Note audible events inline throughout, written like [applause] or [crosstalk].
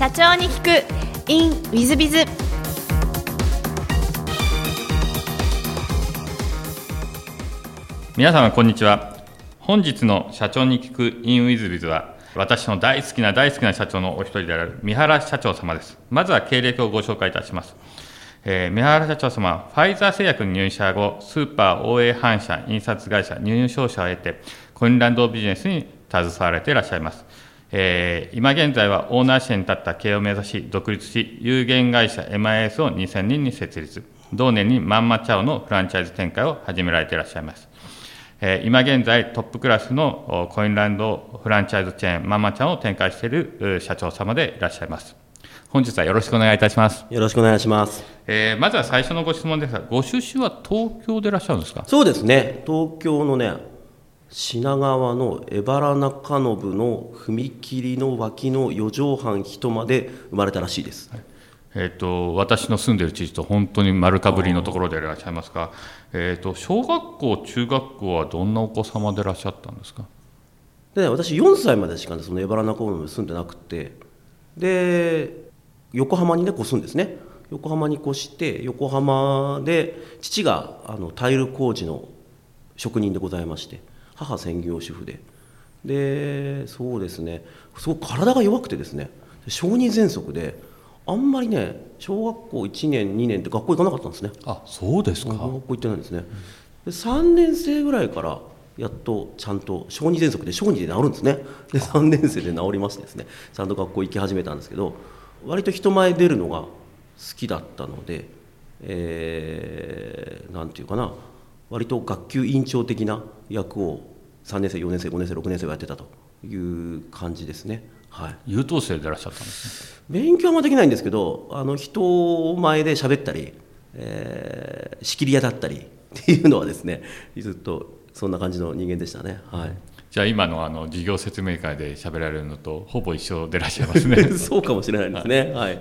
社長に聞く。In ウィズビズ皆様こんにちは。本日の社長に聞く in ウィズビズは私の大好きな大好きな社長のお一人である三原社長様です。まずは経歴をご紹介いたします。えー、三原社長様、ファイザー製薬に入社後、スーパー、応援反社、印刷会社、入入商社を得て、コインランドビジネスに携われていらっしゃいます。えー、今現在はオーナーシェに立った経営を目指し、独立し、有限会社 MIS を2000年に設立。同年にマンマチャオのフランチャイズ展開を始められていらっしゃいます。えー、今現在、トップクラスのコインランドフランチャイズチェーン、マンマチャオを展開している社長様でいらっしゃいます。本日はよろしくお願いいたします。よろしくお願いします。えー、まずは最初のご質問ですが、ご出身は東京でいらっしゃるんですか？そうですね、東京のね、品川の荏原中延の踏切の脇の四畳半人まで生まれたらしいです。はい。えーと、私の住んでる地域と本当に丸かぶりのところでいらっしゃいますが、えーと、小学校、中学校はどんなお子様でいらっしゃったんですか？で私、4歳までしか、ね、その荏原中延に住んでなくてで横浜にね越すんですね。横浜に越して横浜で父があのタイル工事の職人でございまして母専業主婦で。でそうですね。すごく体が弱くてですね。小児喘息であんまりね小学校1年2年って学校行かなかったんですね。あそうですか。学校行ってないんですね。で3年生ぐらいからやっとちゃんと小児喘息で小児で治るんですね。で3年生で治りましてですね。ちゃんと学校行き始めたんですけど割と人前出るのが好きだったので、えー、なんていうかな。割と学級委員長的な役を3年生4年生5年生6年生はやってたという感じですね。はい、優等生でいらっしゃったんですね。勉強はできないんですけどあの人前で喋ったり、えー、仕切り屋だったりっていうのはですね [laughs] ずっとそんな感じの人間でしたね。はい。じゃあ今のあの事業説明会で喋られるのとほぼ一緒でいらっしゃいますね。[laughs] そうかもしれないですね。はい、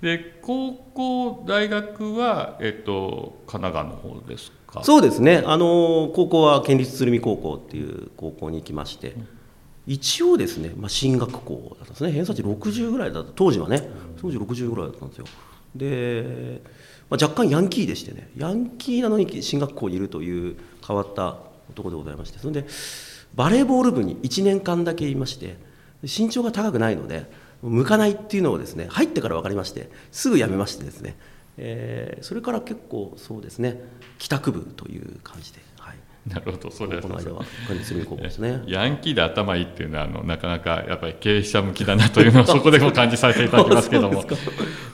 で高校大学は、えっと、神奈川の方ですか？そうですね。あの高校は県立鶴見高校っていう高校に行きまして、うん、一応ですね、まあ、進学校だったんですね。偏差値60ぐらいだった。当時はね。当時60ぐらいだったんですよ。で、まあ、若干ヤンキーでしてね。ヤンキーなのに進学校にいるという変わった男でございまして。それでバレーボール部に1年間だけいまして。身長が高くないので向かないっていうのをですね入ってから分かりましてすぐ辞めましてですね、えー、それから結構そうですね帰宅部という感じで。はいなるほど、そうです。この間はね。[laughs] ヤンキーで頭いいっていうのはあのなかなかやっぱり経営者向きだなというのを [laughs] そこでも感じさせていただきますけども、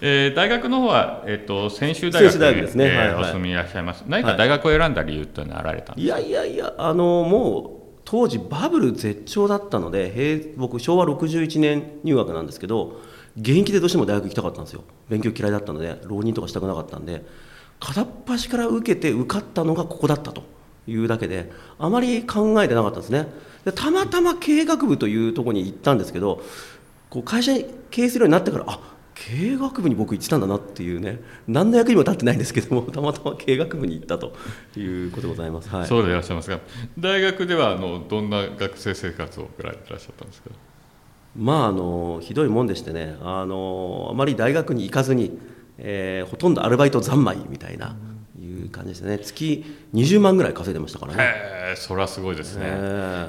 えー、大学の方はえっ、ー、と専修大学ですね、えーはいはい、お住みいらっしゃいます。何か大学を選んだ理由っていうのはあられたんですか？いやいやいやあのもう当時バブル絶頂だったので僕昭和61年入学なんですけど現役でどうしても大学行きたかったんですよ。勉強嫌いだったので浪人とかしたくなかったんで片っ端から受けて受かったのがここだったというだけであまり考えてなかったんですね。でたまたま経営学部というとこに行ったんですけどこう会社に経営するようになってからあ経営学部に僕行ってたんだなっていうね何の役にも立ってないんですけども [laughs] たまたま経営学部に行ったということでございます、はい、そうでいらっしゃいますが大学ではあのどんな学生生活を送られていらっしゃったんですか？まああのひどいもんでしてねあのあまり大学に行かずに、えー、ほとんどアルバイト三昧みたいな。いう感じですね。月20万ぐらい稼いでましたからね。それはすごいですね。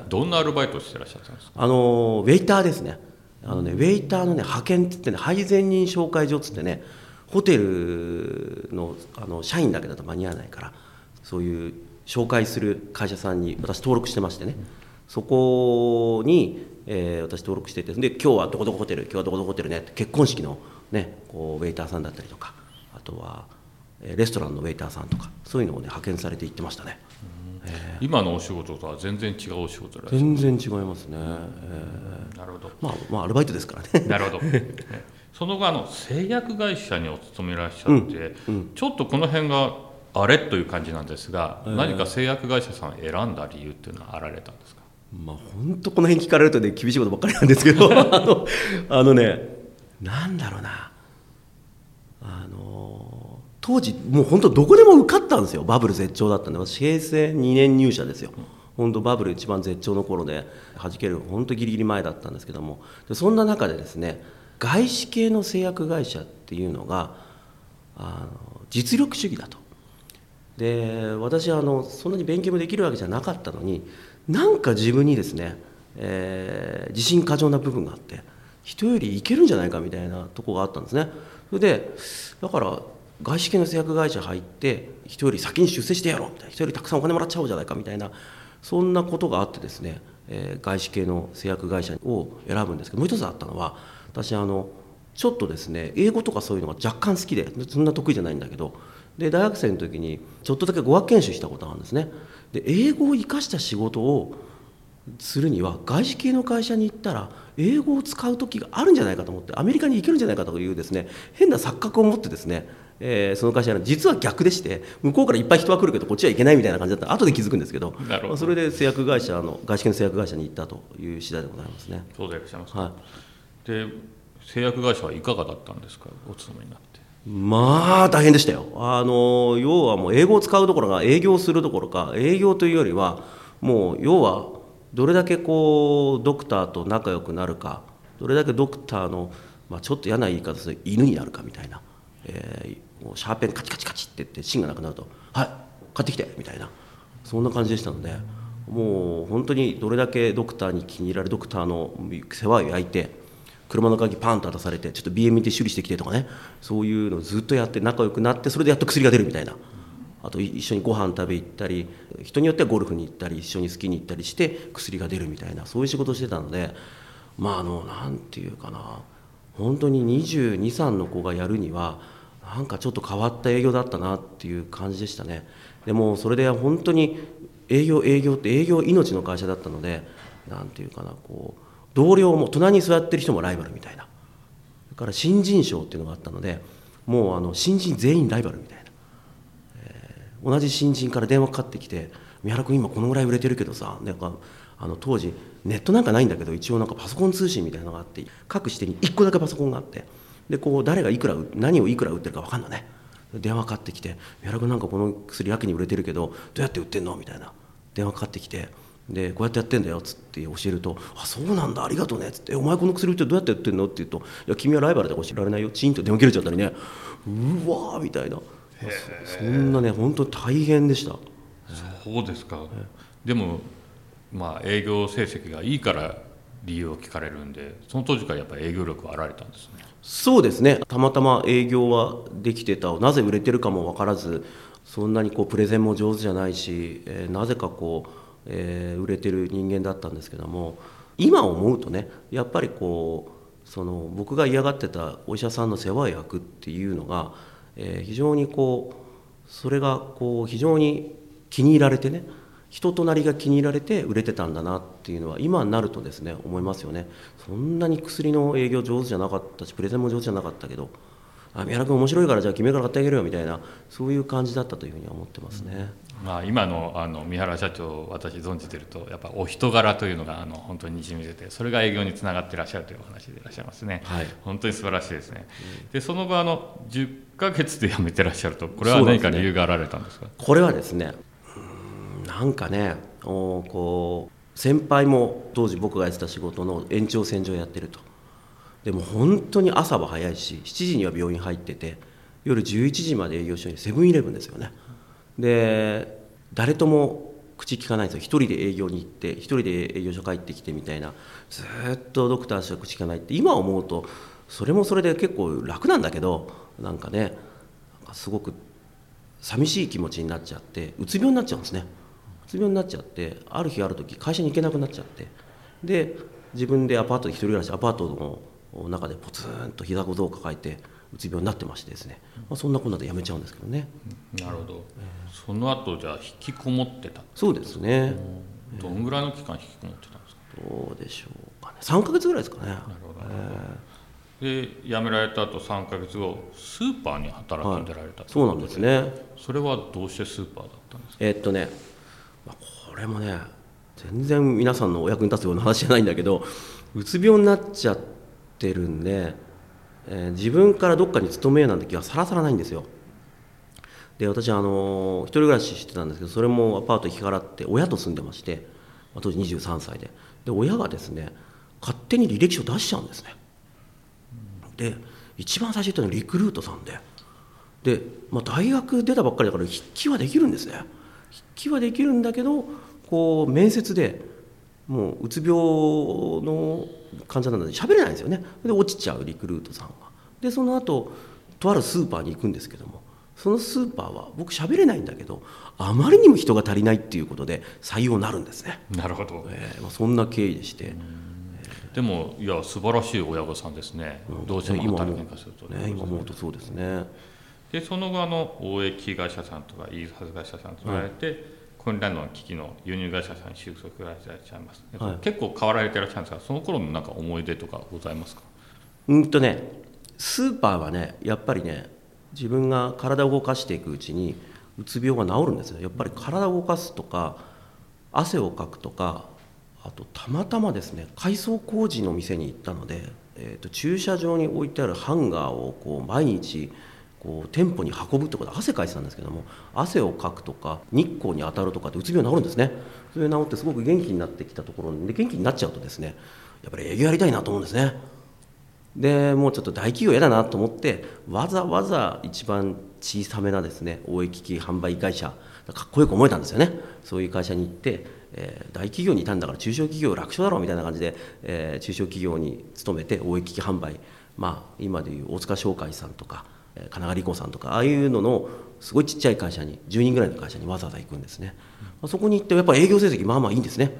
どんなアルバイトをしてらっしゃったんですか？あのウェイターですねあのね、ウェイターの、ね、派遣って言ってね配膳人紹介所っつってねホテルのあの社員だけだと間に合わないからそういう紹介する会社さんに私登録してましてね、そこに、えー、私登録しててで今日はどこどこホテル今日はどこどこホテルねって結婚式の、ね、こうウェイターさんだったりとかあとはレストランのウェイターさんとかそういうのを、ね、派遣されていってましたね。今のお仕事とは全然違うお仕事全然違いますね、えー、なるほど。まあまあアルバイトですからね。なるほど。[laughs] その後あの製薬会社にお勤めいらっしゃって、うんうん、ちょっとこの辺があれという感じなんですが、えー、何か製薬会社さん選んだ理由っていうのはあられたんですか？まあ本当この辺聞かれるとね厳しいことばっかりなんですけど [laughs] あのあのねなんだろうな。あの当時もう本当どこでも受かったんですよ。バブル絶頂だったんで。私平成2年入社ですよ。本当バブル一番絶頂の頃で弾ける本当ギリギリ前だったんですけども。そんな中でですね、外資系の製薬会社っていうのがあの実力主義だと。で私はあのそんなに勉強もできるわけじゃなかったのになんか自分にですね、えー、自信過剰な部分があって人よりいけるんじゃないかみたいなとこがあったんですね。それでだから外資系の製薬会社入って人より先に出世してやろうみたいな。人よりたくさんお金もらっちゃおうじゃないかみたいな。そんなことがあってですね、えー、外資系の製薬会社を選ぶんですけどもう一つあったのは私あのちょっとですね英語とかそういうのが若干好きでそんな得意じゃないんだけどで大学生の時にちょっとだけ語学研修したことがあるんですね。で英語を生かした仕事をするには外資系の会社に行ったら英語を使う時があるんじゃないかと思ってアメリカに行けるんじゃないかというですね変な錯覚を持ってですね、えー、その会社は実は逆でして向こうからいっぱい人は来るけどこっちは行けないみたいな感じだった。後で気づくんですけどど。それで製薬会社の外資系の製薬会社に行ったという次第でございますね。そうでいらっしゃいます、はい、で製薬会社はいかがだったんですか？お勤めになって。まあ大変でしたよ。あの要はもう英語を使うどころか営業するどころか営業というよりはもう要はどれだけこうドクターと仲良くなるかどれだけドクターの、まあ、ちょっと嫌な言い方で犬になるかみたいな、えー、もうシャーペンカチカチカチって言って芯がなくなると「はい買ってきて」みたいなそんな感じでしたのでもう本当にどれだけドクターに気に入られドクターの世話を焼いて車の鍵パンと渡されてちょっと BM で修理してきてとかねそういうのをずっとやって仲良くなってそれでやっと薬が出るみたいな。あと一緒にご飯食べ行ったり人によってはゴルフに行ったり一緒にスキーに行ったりして薬が出るみたいなそういう仕事をしてたのでまああのなんていうかな本当に223の子がやるにはなんかちょっと変わった営業だったなっていう感じでしたね。でもそれで本当に営業営業って営業命の会社だったのでなんていうかなこう同僚も隣に座ってる人もライバルみたいな。それから新人賞っていうのがあったのでもうあの新人全員ライバルみたいな。え同じ新人から電話かかってきて「三原君今このぐらい売れてるけどさなんかあの当時ネットなんかないんだけど一応なんかパソコン通信みたいなのがあって各支店に1個だけパソコンがあってでこう誰がいくら何をいくら売ってるか分かんのね電話かかってきて「三原君なんかこの薬やけに売れてるけどどうやって売ってんの?」みたいな電話かかってきて。でこうやってやってんだよっつって教えると「あそうなんだありがとうね」っつって「お前この薬売ってどうやって売ってんの?」って言うと「いや君はライバルで教えられないよチーンと電話切れちゃったりねうわーみたいなそんなね本当大変でしたそうですかでもまあ営業成績がいいから理由を聞かれるんでその当時からやっぱり営業力はあられたんですね。そうですね。たまたま営業はできてたなぜ売れてるかも分からずそんなにこうプレゼンも上手じゃないし、えー、なぜかこう、えー、売れてる人間だったんですけども今思うとねやっぱりこうその僕が嫌がってたお医者さんの世話役っていうのがえー、非常にこうそれがこう非常に気に入られてね人となりが気に入られて売れてたんだなっていうのは今になるとですね思いますよね。そんなに薬の営業上手じゃなかったしプレゼンも上手じゃなかったけどあ宮原君面白いからじゃあ君から買ってあげるよみたいなそういう感じだったというふうには思ってますね。まあ、今のあの三原社長私存じてるとやっぱお人柄というのがあの本当ににじみ出てそれが営業につながっていらっしゃるというお話でいらっしゃいますね、はい、本当に素晴らしいですね、うん、でその後あの10か月で辞めてらっしゃるとこれは何か理由があられたんですか、ね、これはですねなんかねおこう先輩も当時僕がやってた仕事の延長線上やってると。でも本当に朝は早いし7時には病院入ってて夜11時まで営業所にセブンイレブンですよね。で誰とも口聞かないんですよ。一人で営業に行って一人で営業所帰ってきてみたいな。ずっとドクターしか口聞かないって今思うとそれもそれで結構楽なんだけどなんかねすごく寂しい気持ちになっちゃってうつ病になっちゃうんですね。うつ病になっちゃってある日ある時会社に行けなくなっちゃってで自分でアパートで一人暮らしアパートの中でポツンと膝小僧を抱えてうつ病になってましてですね、まあ、そんなこんなでやめちゃうんですけどね。なるほど、えー、その後じゃあ引きこもってた。そうですね。どんぐらいの期間引きこもってたんですか？どうでしょうかね。3か月ぐらいですかね。なるほど、えー、で辞められた後3か月後スーパーに働きに出られた、はい、そうなんですね。それはどうしてスーパーだったんですか？えー、っとね、まあ、これもね全然皆さんのお役に立つような話じゃないんだけどうつ病になっちゃってるんでえー、自分からどっかに勤めようなんて気はさらさらないんですよ。で私あの一人暮らししてたんですけどそれもアパート引き払って親と住んでまして、当時23歳で。で親がですね勝手に履歴書出しちゃうんですね。で一番最初言ったのはリクルートさんで。で、まあ、大学出たばっかりだから筆記はできるんですね。筆記はできるんだけどこう面接でもううつ病の患者なので喋れないんですよね。で落ちちゃうリクルートさんがでその後とあるスーパーに行くんですけども。そのスーパーは僕喋れないんだけどあまりにも人が足りないっていうことで採用になるんですね、なるほど、えーまあ、そんな経緯でして、でもいや素晴らしい親御さんですね、どうしても今働もき化すると、ね、今思うとそうですねでその後あの貿易会社さんとかイーサス会社さんと言われて、コインランドの機器の輸入会社さんに就職られていらっしゃいます、はい。結構変わられていらっしゃるんですがその頃のなんか思い出とかございますか？うんとねスーパーはねやっぱりね自分が体を動かしていくうちにうつ病が治るんですよ。やっぱり体を動かすとか汗をかくとかあとたまたまですね改装工事の店に行ったので、えー、と駐車場に置いてあるハンガーをこう毎日こう店舗に運ぶってことで汗かいてたんですけども汗をかくとか日光に当たるとかってうつ病治るんですね。それで治ってすごく元気になってきたところで元気になっちゃうとですねやっぱり営業やりたいなと思うんですね。でもうちょっと大企業嫌だなと思ってわざわざ一番小さめなですね貿易機販売会社かっこよく思えたんですよね。そういう会社に行って、えー大企業にいたんだから中小企業楽勝だろうみたいな感じで、えー中小企業に勤めて貿易機販売。まあ今でいう大塚商会さんとか、神奈川理工さんとかああいうののすごいちっちゃい会社に10人ぐらいの会社にわざわざ行くんですね、まあそこに行ってやっぱり営業成績まあまあいいんですね。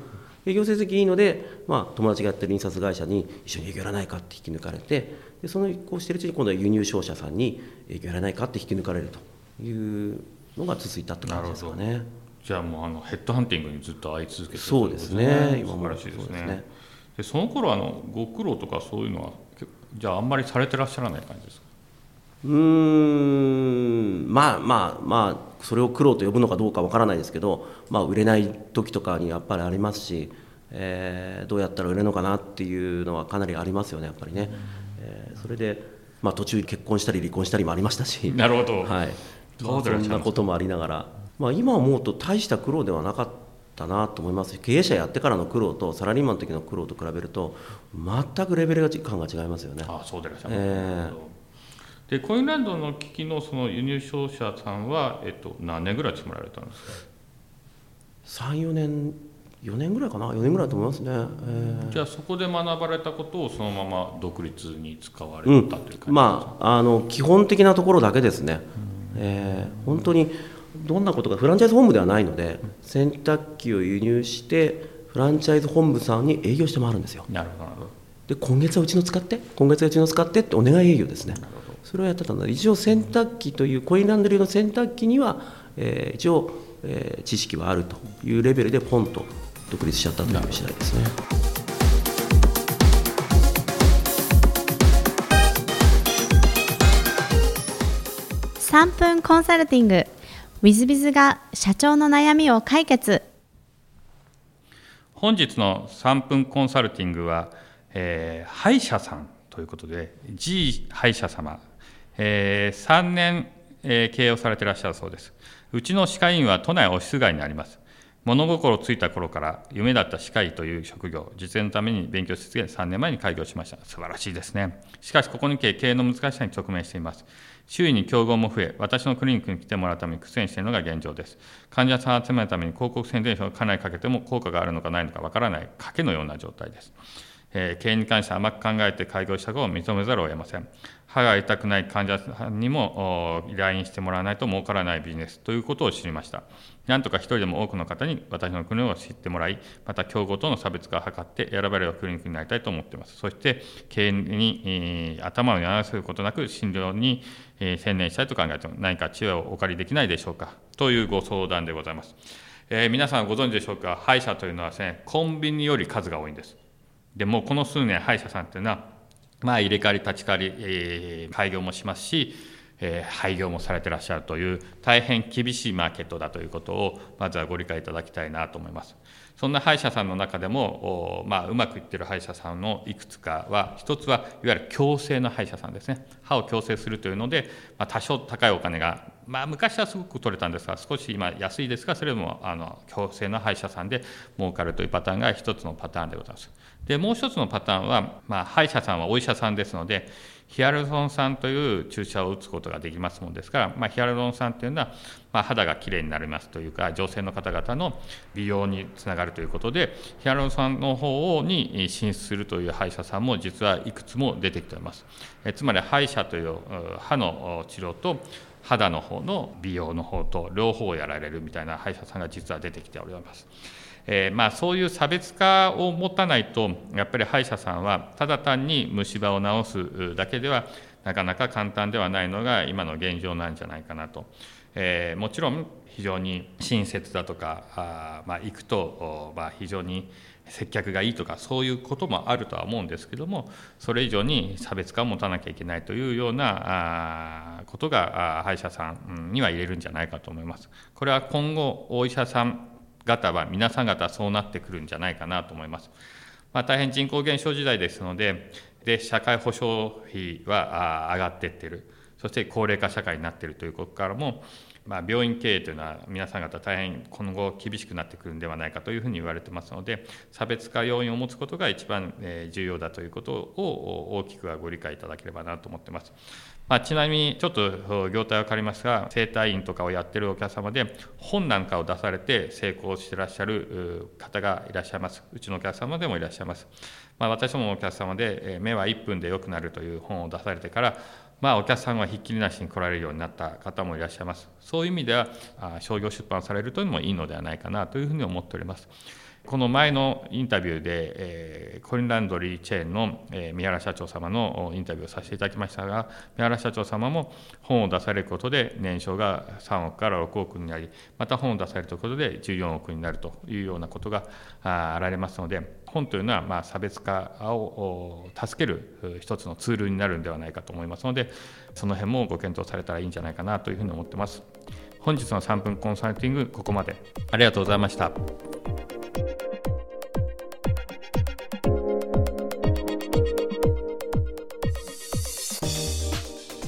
営業成績いいので、まあ、友達がやってる印刷会社に一緒に営業やらないかって引き抜かれてでそのこうしてるうちに今度は輸入商社さんに営業やらないかって引き抜かれるというのが続いたって感じですかね。じゃあもうあのヘッドハンティングにずっと会い続けてるそうですね。今も素晴らしいですね。ですね。でその頃あのご苦労とかそういうのは結じゃああんまりされてらっしゃらない感じですか？うーん。まあまあまあそれを苦労と呼ぶのかどうかわからないですけど、まあ、売れない時とかにやっぱりありますし、えーどうやったら売れるのかなっていうのはかなりありますよねやっぱりね、えーそれで、まあ、途中結婚したり離婚したりもありましたし、なるほど、はい、そうそんなこともありながら、まあ、今思うと大した苦労ではなかったなと思いますし経営者やってからの苦労とサラリーマンの時の苦労と比べると全くレベル感が違いますよね。あそうでいらっしゃる、えーでコインランドの機器のその輸入商社さんは、えっと、何年ぐらい勤められたんですか？34年4年ぐらいかな？4年ぐらいだと思いますね、えじゃあそこで学ばれたことをそのまま独立に使われーたという感じですか、うん、まああの基本的なところだけですね、えー本当にどんなことかフランチャイズ本部ではないので洗濯機を輸入してフランチャイズ本部さんに営業して回るんですよ。なるほどなるほど。で今月はうちの使って今月はうちの使ってってお願い営業ですねそれをやってたので一応洗濯機というコインランドリーの洗濯機には、えー一応、えー知識はあるというレベルでポンと独立しちゃったという次第ですね。3分コンサルティング。i z b i z が社長の悩みを解決。本日の3分コンサルティングは、えー歯医者さんということで G 歯医者様、えー3年、えー経営をされていらっしゃるそうです。うちの歯科医院は都内オフィス街にあります。物心ついた頃から夢だった歯科医という職業実演のために勉強し続け3年前に開業しました。素晴らしいですね。しかしここに経営の難しさに直面しています。周囲に競合も増え私のクリニックに来てもらうために苦戦しているのが現状です。患者さんを集めるために広告宣伝費をかなりかけても効果があるのかないのかわからない賭けのような状態です。えー経営に関して甘く考えて開業したことを認めざるを得ません。歯が痛くない患者さんにも来院してもらわないと儲からないビジネスということを知りました。なんとか一人でも多くの方に私の国を知ってもらい、また競合との差別化を図って選ばれるクリニックになりたいと思っています。そして経営に、えー頭をやらせることなく診療に、えー専念したいと考えています何か知恵をお借りできないでしょうかというご相談でございます。えー皆さんご存知でしょうか歯医者というのはですね、コンビニより数が多いんです。でもうこの数年歯医者さんっていうのはまあ入れ替わり立ち替わり、えー開業もしますし、えー廃業もされてらっしゃるという大変厳しいマーケットだということをまずはご理解いただきたいなと思います。そんな歯医者さんの中でも、まあ、うまくいってる歯医者さんのいくつかは、一つはいわゆる矯正の歯医者さんですね。歯を矯正するというので、まあ、多少高いお金がまあ、昔はすごく取れたんですが少し今安いですがそれもあの強制の歯医者さんで儲かるというパターンが一つのパターンでございます。でもう一つのパターンは、まあ、歯医者さんはお医者さんですのでヒアルロン酸という注射を打つことができますものですから、まあ、ヒアルロン酸というのは、まあ、肌がきれいになりますというか女性の方々の美容につながるということでヒアルロン酸の方に進出するという歯医者さんも実はいくつも出てきておりますえつまり歯医者という歯の治療と肌の方の美容の方と両方やられるみたいな歯医者さんが実は出てきております。えー、まあ、そういう差別化を持たないとやっぱり歯医者さんはただ単に虫歯を治すだけではなかなか簡単ではないのが今の現状なんじゃないかなと。えー、もちろん非常に親切だとかあ、まあ、行くと、まあ、非常に接客がいいとかそういうこともあるとは思うんですけどもそれ以上に差別化を持たなきゃいけないというようなことが歯医者さんには入れるんじゃないかと思います。これは今後お医者さん方は皆さん方そうなってくるんじゃないかなと思います。まあ、大変人口減少時代ですのでで社会保障費は上がっていってるそして高齢化社会になっているということからもまあ、病院経営というのは皆さん方大変今後厳しくなってくるんではないかというふうに言われてますので差別化要因を持つことが一番重要だということを大きくはご理解いただければなと思ってます。まあ、ちなみにちょっと業態は分かりますが整体院とかをやってるお客様で本なんかを出されて成功してらっしゃる方がいらっしゃいますうちのお客様でもいらっしゃいます、まあ、私どもお客様で目は1分で良くなるという本を出されてからまあ、お客さんはひっきりなしに来られるようになった方もいらっしゃいます。そういう意味では、商業出版されるというのもいいのではないかなというふうに思っております。この前のインタビューで、えー、コインランドリーチェーンの、えー、三原社長様のインタビューをさせていただきましたが、三原社長様も本を出されることで年商が3億から6億になり、また本を出されることで14億になるというようなことがあられますので、本というのはまあ差別化を助ける一つのツールになるんではないかと思いますので、その辺もご検討されたらいいんじゃないかなというふうに思ってます。本日の3分コンサルティング、ここまで。ありがとうございました。